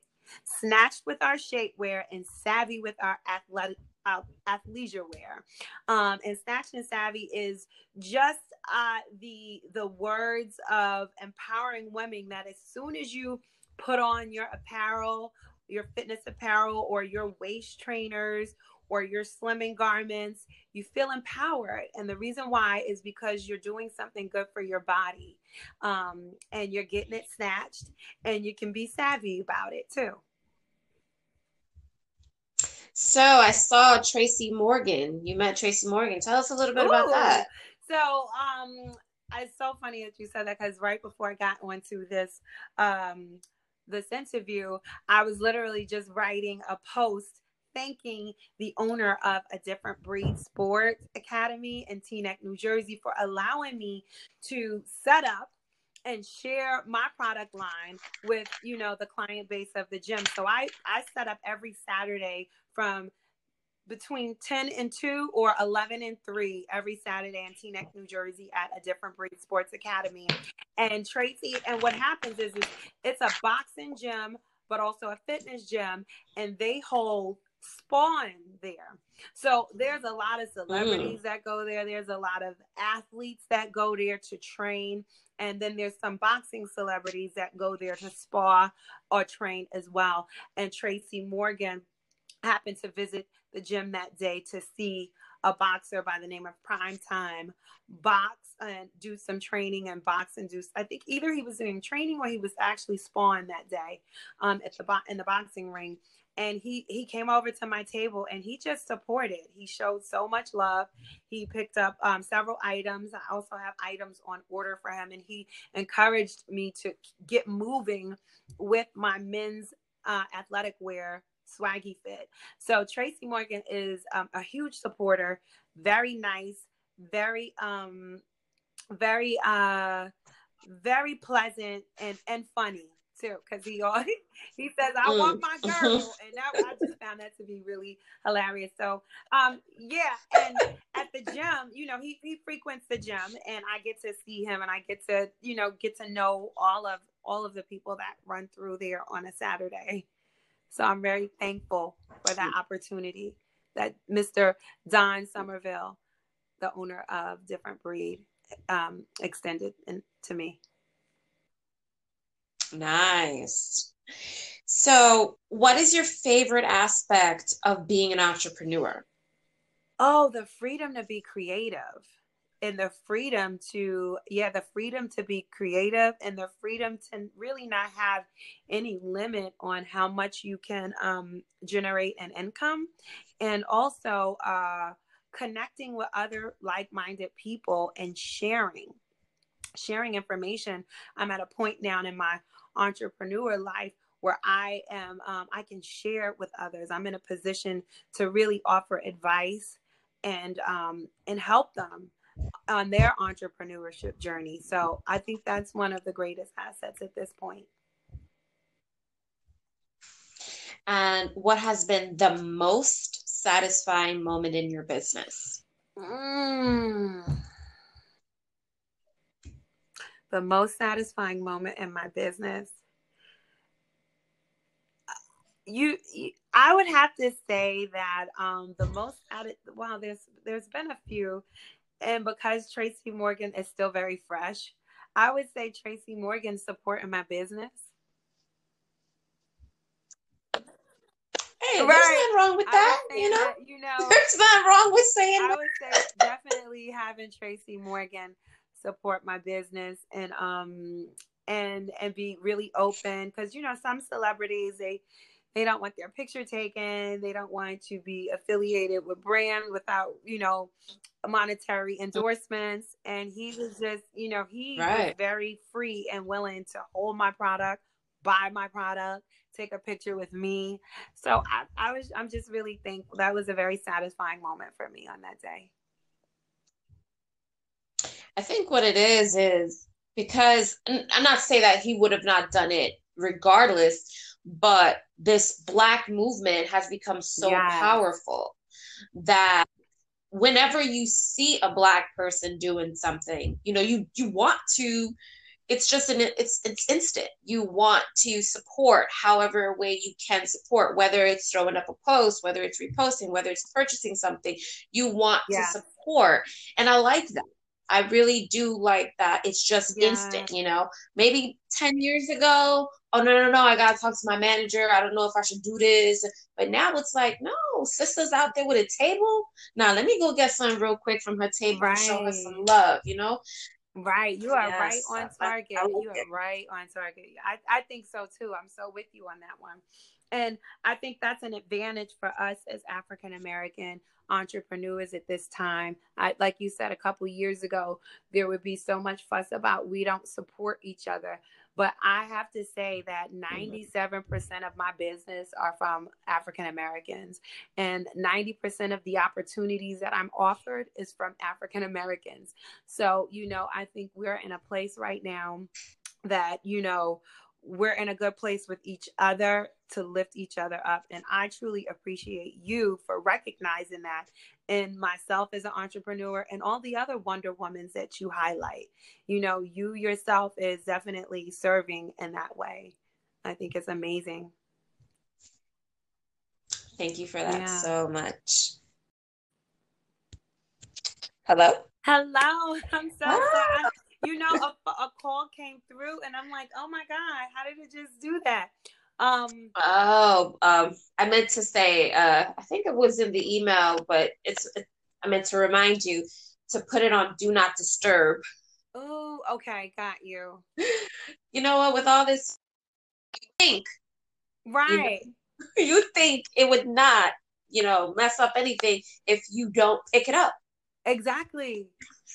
snatched with our shapewear and savvy with our athletic uh, athleisure wear. Um, and Snatched and Savvy is just uh, the the words of empowering women that as soon as you put on your apparel, your fitness apparel, or your waist trainers or your slimming garments, you feel empowered. And the reason why is because you're doing something good for your body um, and you're getting it snatched and you can be savvy about it too. So I saw Tracy Morgan. You met Tracy Morgan. Tell us a little bit Ooh. about that. So um, it's so funny that you said that because right before I got onto this um, this interview, I was literally just writing a post thanking the owner of a different breed sports academy in Teaneck, New Jersey, for allowing me to set up and share my product line with you know the client base of the gym so i i set up every saturday from between 10 and 2 or 11 and 3 every Saturday in Teaneck, New Jersey at a different breed sports academy. And Tracy, and what happens is, is it's a boxing gym, but also a fitness gym, and they hold spawn there. So there's a lot of celebrities mm. that go there. There's a lot of athletes that go there to train. And then there's some boxing celebrities that go there to spa or train as well. And Tracy Morgan happened to visit the gym that day to see a boxer by the name of Prime Time box and do some training and box and do. I think either he was doing training or he was actually spawned that day um, at the bo- in the boxing ring. And he he came over to my table and he just supported. He showed so much love. He picked up um, several items. I also have items on order for him, and he encouraged me to get moving with my men's uh, athletic wear swaggy fit. So Tracy Morgan is um, a huge supporter, very nice, very um very uh very pleasant and and funny too because he always [LAUGHS] he says i mm. want my [LAUGHS] girl and that, i just found that to be really hilarious so um yeah and at the gym you know he, he frequents the gym and i get to see him and i get to you know get to know all of all of the people that run through there on a saturday so I'm very thankful for that opportunity that Mr. Don Somerville, the owner of Different Breed, um, extended in, to me. Nice. So, what is your favorite aspect of being an entrepreneur? Oh, the freedom to be creative and the freedom to yeah the freedom to be creative and the freedom to really not have any limit on how much you can um, generate an income. And also uh, connecting with other like-minded people and sharing sharing information. I'm at a point now in my entrepreneur life where I am, um, I can share with others. I'm in a position to really offer advice and um, and help them on their entrepreneurship journey. So I think that's one of the greatest assets at this point. And what has been the most satisfying moment in your business? Mm. The most satisfying moment in my business. You, you I would have to say that um, the most added. Wow, there's there's been a few, and because Tracy Morgan is still very fresh, I would say Tracy Morgan supporting my business. Hey, right. there's nothing wrong with that. You know, that, you know, [LAUGHS] there's nothing wrong with saying. I would say [LAUGHS] definitely having Tracy Morgan support my business and um and and be really open because you know some celebrities they they don't want their picture taken. They don't want to be affiliated with brand without you know monetary endorsements. And he was just you know he right. was very free and willing to hold my product buy my product take a picture with me. So i, I was i'm just really thankful. That was a very satisfying moment for me on that day. I think what it is is because i'm not saying that he would have not done it regardless but this black movement has become so yes. powerful that whenever you see a black person doing something you know you you want to it's just an it's it's instant you want to support however way you can support whether it's throwing up a post whether it's reposting whether it's purchasing something you want yeah. to support and i like that I really do like that. It's just yeah. instant, you know. Maybe 10 years ago, oh no, no, no, I gotta talk to my manager. I don't know if I should do this. But now it's like, no, sister's out there with a table. Now let me go get some real quick from her table right. and show her some love, you know? Right. You are yes, right on target. I, I you are right on target. I, I think so too. I'm so with you on that one. And I think that's an advantage for us as African American entrepreneurs at this time. I, like you said a couple years ago, there would be so much fuss about we don't support each other. But I have to say that mm-hmm. 97% of my business are from African Americans, and 90% of the opportunities that I'm offered is from African Americans. So, you know, I think we're in a place right now that, you know, we're in a good place with each other to lift each other up. And I truly appreciate you for recognizing that in myself as an entrepreneur and all the other Wonder Womans that you highlight. You know, you yourself is definitely serving in that way. I think it's amazing. Thank you for that yeah. so much. Hello? Hello. [LAUGHS] I'm so ah. sorry you know, a, a call came through, and I'm like, oh my god, how did it just do that? Um, oh, um, I meant to say, uh, I think it was in the email, but it's, it, I meant to remind you to put it on do not disturb. Oh, okay, got you. You know what? With all this, you think, right? You, know, [LAUGHS] you think it would not, you know, mess up anything if you don't pick it up. Exactly.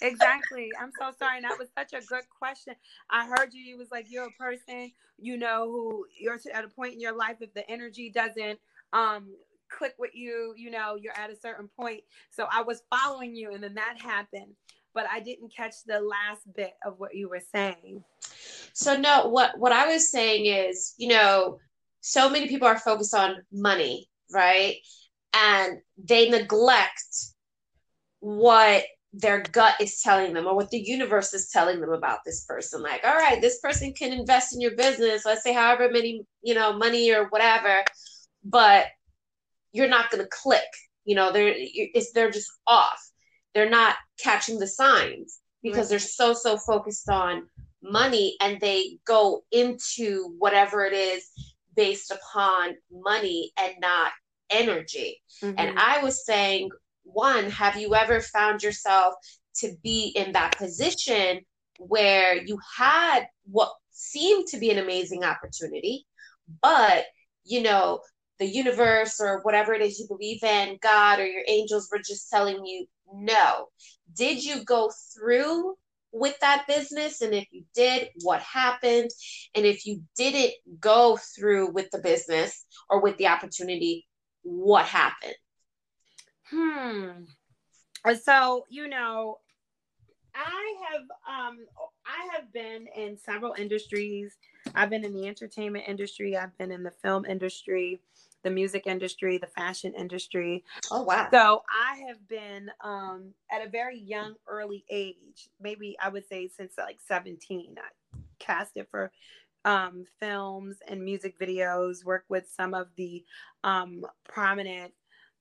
Exactly. I'm so sorry. That was such a good question. I heard you. You was like, you're a person, you know, who you're at a point in your life if the energy doesn't um click with you, you know, you're at a certain point. So I was following you and then that happened, but I didn't catch the last bit of what you were saying. So no, what what I was saying is, you know, so many people are focused on money, right? And they neglect what their gut is telling them or what the universe is telling them about this person. Like all right this person can invest in your business let's say however many you know money or whatever but you're not going to click you know they're it's they're just off. They're not catching the signs because they're so so focused on money and they go into whatever it is based upon money and not energy. Mm-hmm. and i was saying one, have you ever found yourself to be in that position where you had what seemed to be an amazing opportunity, but you know, the universe or whatever it is you believe in, God or your angels were just telling you no. Did you go through with that business? And if you did, what happened? And if you didn't go through with the business or with the opportunity, what happened? Hmm. So, you know, I have um I have been in several industries. I've been in the entertainment industry, I've been in the film industry, the music industry, the fashion industry. Oh wow. So I have been um at a very young early age, maybe I would say since like 17. I casted for um films and music videos, worked with some of the um prominent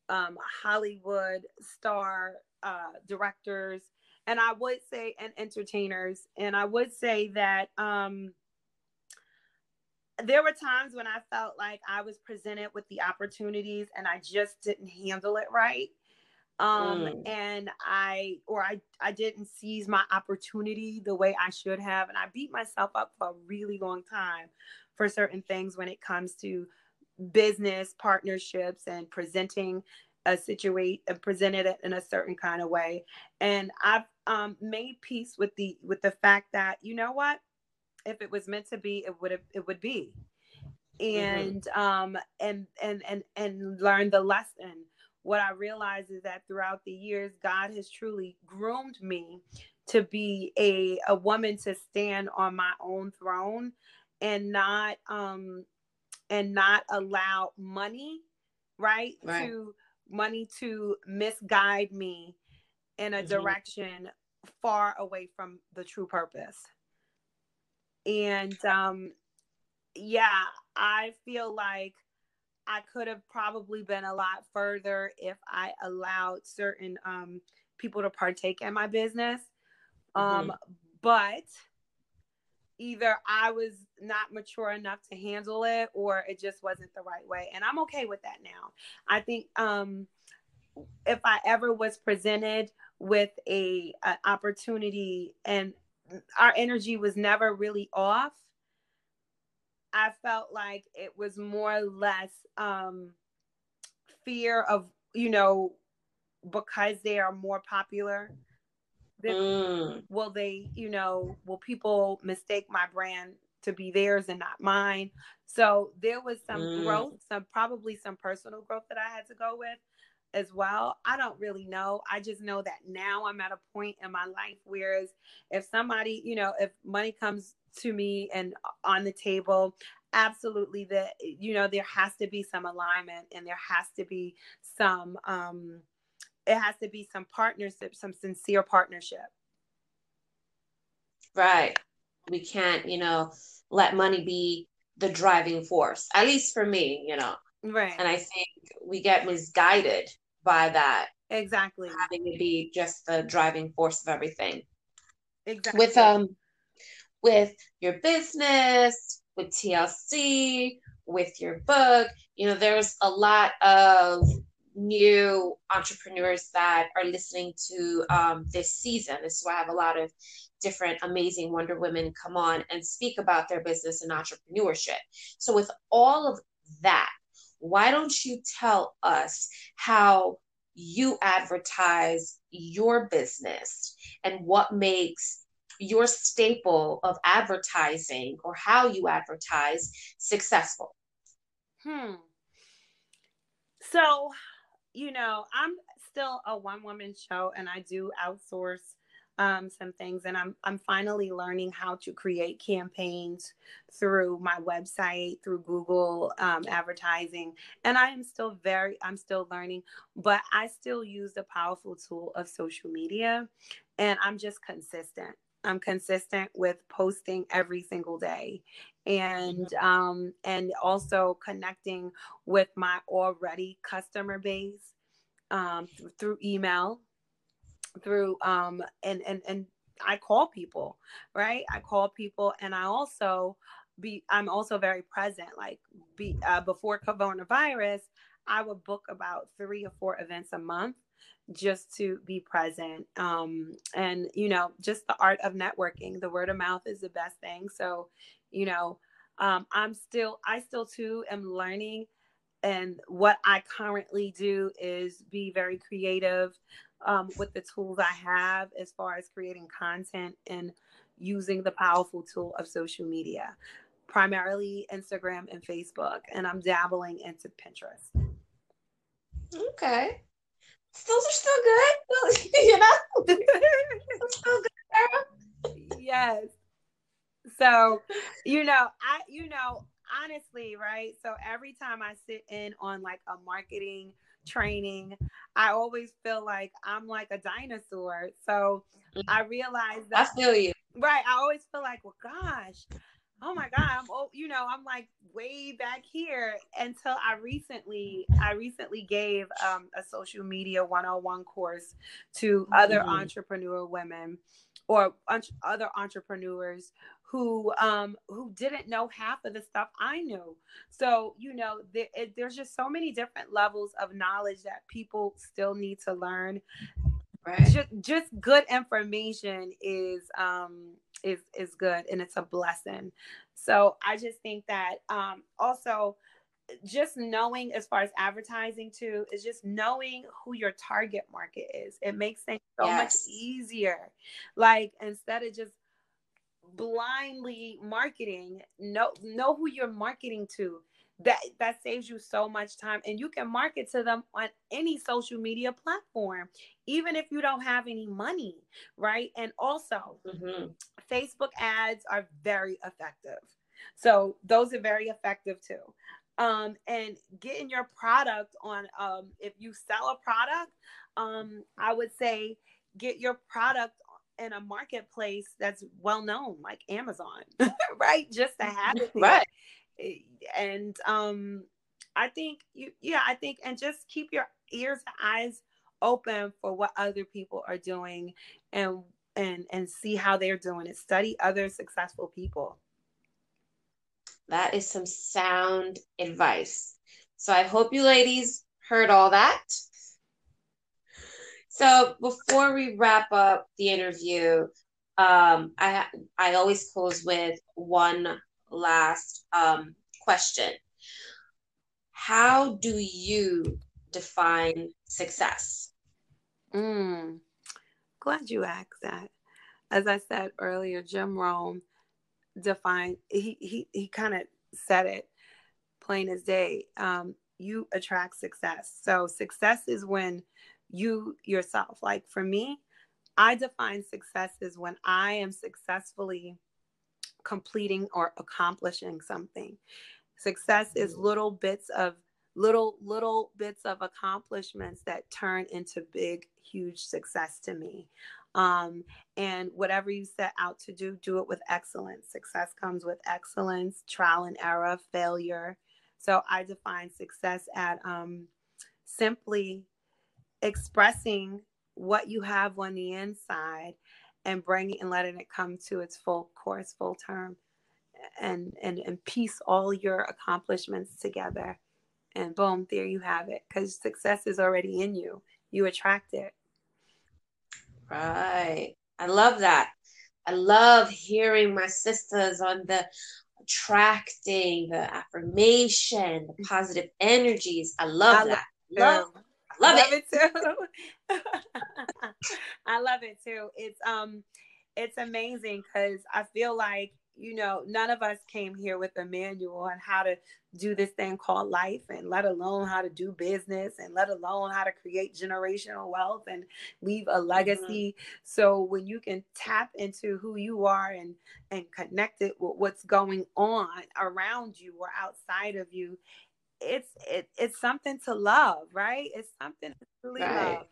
um Hollywood star uh directors and I would say and entertainers and I would say that um there were times when I felt like I was presented with the opportunities and I just didn't handle it right. Um, mm. and I or I I didn't seize my opportunity the way I should have. And I beat myself up for a really long time for certain things when it comes to business partnerships and presenting a situation and presented it in a certain kind of way. And I've um, made peace with the with the fact that you know what if it was meant to be, it would have it would be. Mm-hmm. And mm-hmm. um and and and and learn the lesson. What I realize is that throughout the years, God has truly groomed me to be a, a woman to stand on my own throne and not um and not allow money right, right. to money to misguide me in a mm-hmm. direction far away from the true purpose and um yeah i feel like i could have probably been a lot further if i allowed certain um people to partake in my business um mm-hmm. but either i was not mature enough to handle it or it just wasn't the right way and i'm okay with that now i think um if i ever was presented with a, a opportunity and our energy was never really off. I felt like it was more or less um, fear of, you know, because they are more popular. Mm. Will they, you know, will people mistake my brand to be theirs and not mine? So there was some mm. growth, some probably some personal growth that I had to go with as well. I don't really know. I just know that now I'm at a point in my life whereas if somebody, you know, if money comes to me and on the table, absolutely that you know there has to be some alignment and there has to be some um it has to be some partnership, some sincere partnership. Right. We can't, you know, let money be the driving force. At least for me, you know. Right. And I think we get misguided by that. Exactly. Having to be just the driving force of everything. Exactly. With um with your business, with TLC, with your book, you know, there's a lot of new entrepreneurs that are listening to um, this season. This is why I have a lot of different amazing Wonder Women come on and speak about their business and entrepreneurship. So, with all of that, why don't you tell us how you advertise your business and what makes your staple of advertising or how you advertise successful? Hmm. So, you know, I'm still a one woman show and I do outsource um, some things and I'm, I'm finally learning how to create campaigns through my website through google um, advertising. And i am still very i'm still learning but i still use the powerful tool of social media and i'm just consistent i'm consistent with posting every single day. And um, and also connecting with my already customer base um, through email through um and and and I call people, right? I call people and I also be I'm also very present. Like be uh, before coronavirus I would book about 3 or 4 events a month just to be present um and you know just the art of networking. The word of mouth is the best thing. So you know um i'm still i still too am learning and what i currently do is be very creative um, with the tools i have as far as creating content and using the powerful tool of social media primarily instagram and facebook and i'm dabbling into pinterest. Okay. Those are still good. [LAUGHS] [LAUGHS] you know? still good, Yes. So, you know, I you know, honestly, right? So every time I sit in on like a marketing training, I always feel like I'm like a dinosaur. So I realize that I feel you. Right. I always feel like, well, gosh, oh my god i'm oh you know i'm like way back here until i recently i recently gave um, a social media 101 course to other mm-hmm. entrepreneur women or un- other entrepreneurs who um who didn't know half of the stuff i knew so you know there, it, there's just so many different levels of knowledge that people still need to learn right. just, just good information is um is is good and it's a blessing. So I just think that um, also just knowing as far as advertising too is just knowing who your target market is. It makes things so yes. much easier. Like instead of just blindly marketing, know know who you're marketing to that that saves you so much time and you can market to them on any social media platform even if you don't have any money right? And also mm-hmm. facebook ads are very effective. So those are very effective too. Um, and getting your product on um, if you sell a product um, i would say get your product in a marketplace that's well known like amazon [LAUGHS] right? Just to have it right. And um i think you yeah i think and just keep your ears and eyes open for what other people are doing and and and see how they're doing it study other successful people that is some sound advice so i hope you ladies heard all that so before we wrap up the interview um, I I always close with one last um, question. How do you define success? Mm, glad you asked that. As I said earlier, Jim Rohn defined, he, he, he kind of said it plain as day. Um, you attract success. So, success is when you yourself, like for me, I define success as when I am successfully completing or accomplishing something. Success is mm-hmm. little bits of little little bits of accomplishments that turn into big huge success to me. Um, and whatever you set out to do, do it with excellence. Success comes with excellence, trial and error, failure. So I define success at um, simply expressing what you have on the inside and bringing and letting it come to its full course, full term, and and and piece all your accomplishments together, and boom, there you have it. Because success is already in you. You attract it. Right. I love that. I love hearing my sisters on the attracting, the affirmation, the positive energies. I love I that. Love, love, love it. it too. [LAUGHS] I love it too. It's um it's amazing because I feel like you know none of us came here with a manual on how to do this thing called life and let alone how to do business and let alone how to create generational wealth and leave a mm-hmm. legacy mm-hmm. so when you can tap into who you are and and connect it with what's going on around you or outside of you it's it, it's something to love right it's something to truly right. love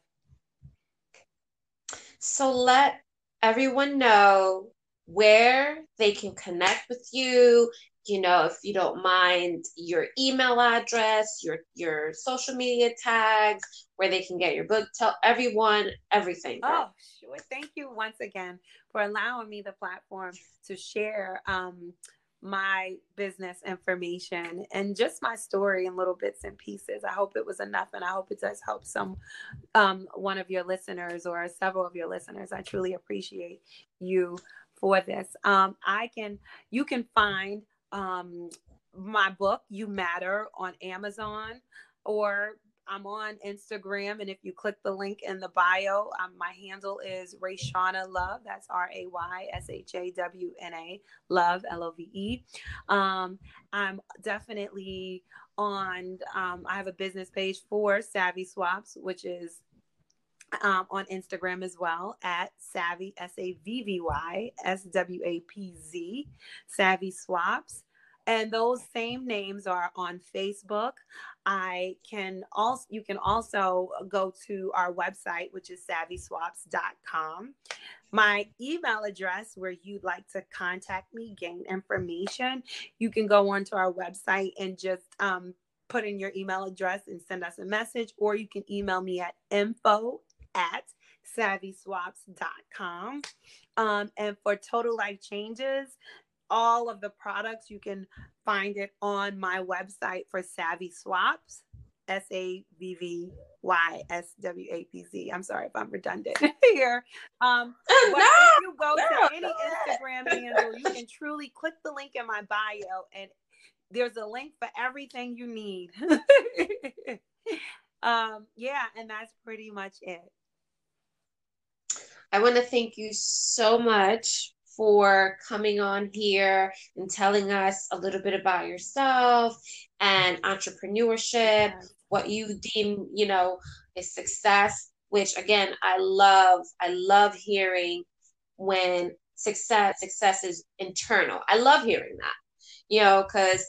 so let everyone know where they can connect with you. You know, if you don't mind your email address, your your social media tags, where they can get your book. Tell everyone everything. Oh, sure. Thank you once again for allowing me the platform to share um, my business information and just my story in little bits and pieces. I hope it was enough and I hope it does help some um, one of your listeners or several of your listeners. I truly appreciate you for this. Um, I can you can find um, my book You Matter on Amazon or I'm on Instagram, and if you click the link in the bio, um, my handle is Rayshawna Love. That's R A Y S H A W N A Love L O V E. Um, I'm definitely on. Um, I have a business page for Savvy Swaps, which is um, on Instagram as well at Savvy S A V V Y S W A P Z Savvy Swaps and those same names are on Facebook. I can also you can also go to our website which is savvyswaps.com. My email address where you'd like to contact me, gain information, you can go onto our website and just um, put in your email address and send us a message, or you can email me at info at savvyswaps.com. Um, and for total life changes, all of the products. You can find it on my website for Savvy Swaps. S A V V Y S W A P Z. I'm sorry if I'm redundant [LAUGHS] here. Um, [LAUGHS] but no, if you go no, to any Instagram handle, you can truly click the link in my bio, and there's a link for everything you need. [LAUGHS] um, yeah, and that's pretty much it. I want to thank you so much for coming on here and telling us a little bit about yourself and entrepreneurship, what you deem, you know, is success, which again, I love. I love hearing when success success is internal. I love hearing that. You know, cuz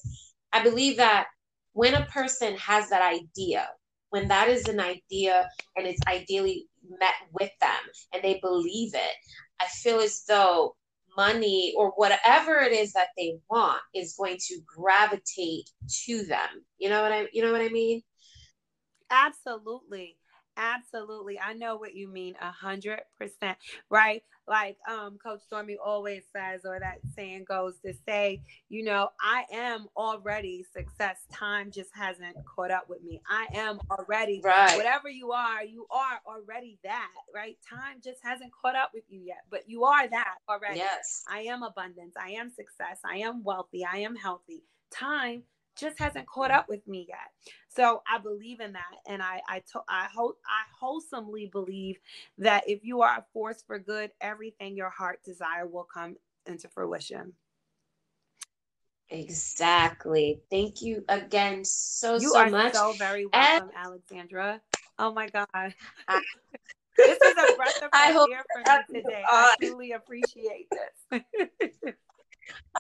I believe that when a person has that idea, when that is an idea and it's ideally met with them and they believe it, I feel as though money or whatever it is that they want is going to gravitate to them. You know what I you know what I mean? Absolutely. Absolutely. I know what you mean a hundred percent. Right. Like um Coach Stormy always says, or that saying goes to say, you know, I am already success. Time just hasn't caught up with me. I am already right. whatever you are, you are already that, right? Time just hasn't caught up with you yet, but you are that already. Yes. I am abundance. I am success. I am wealthy. I am healthy. Time just hasn't caught up with me yet. So I believe in that, and I I to, I hope I wholesomely believe that if you are a force for good, everything your heart desire will come into fruition. Exactly. Thank you again so so much. you so are much. So very welcome, and Alexandra. Oh my God. I, [LAUGHS] this is a breath of fresh air for me today. I truly appreciate this. [LAUGHS]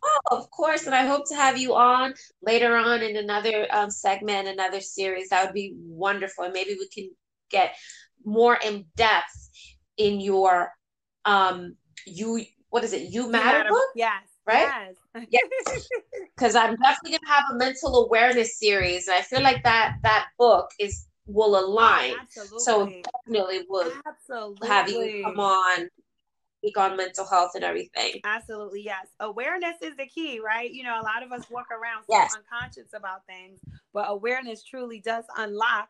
Oh, of course. And I hope to have you on later on in another um, segment, another series. That would be wonderful. And maybe we can get more in depth in your um you what is it you matter, matter book yes right yes yes because i'm definitely gonna have a mental awareness series and i feel like that that book is will align oh, so definitely would absolutely. have you come on speak on mental health and everything. Absolutely, yes. Awareness is the key, right? You know, a lot of us walk around so yes. unconscious about things, but awareness truly does unlock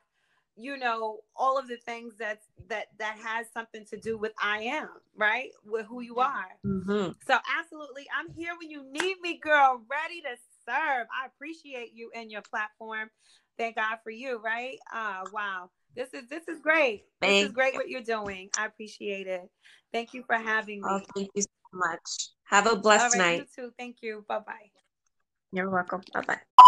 you know all of the things that's that that has something to do with i am right with who you are mm-hmm. so absolutely i'm here when you need me girl ready to serve i appreciate you and your platform thank god for you right uh wow this is this is great thank this is great you. what you're doing i appreciate it Thank you for having oh, me. Oh, thank you so much. Have a blessed night. You too. Thank you. Bye bye. You're welcome. Bye bye.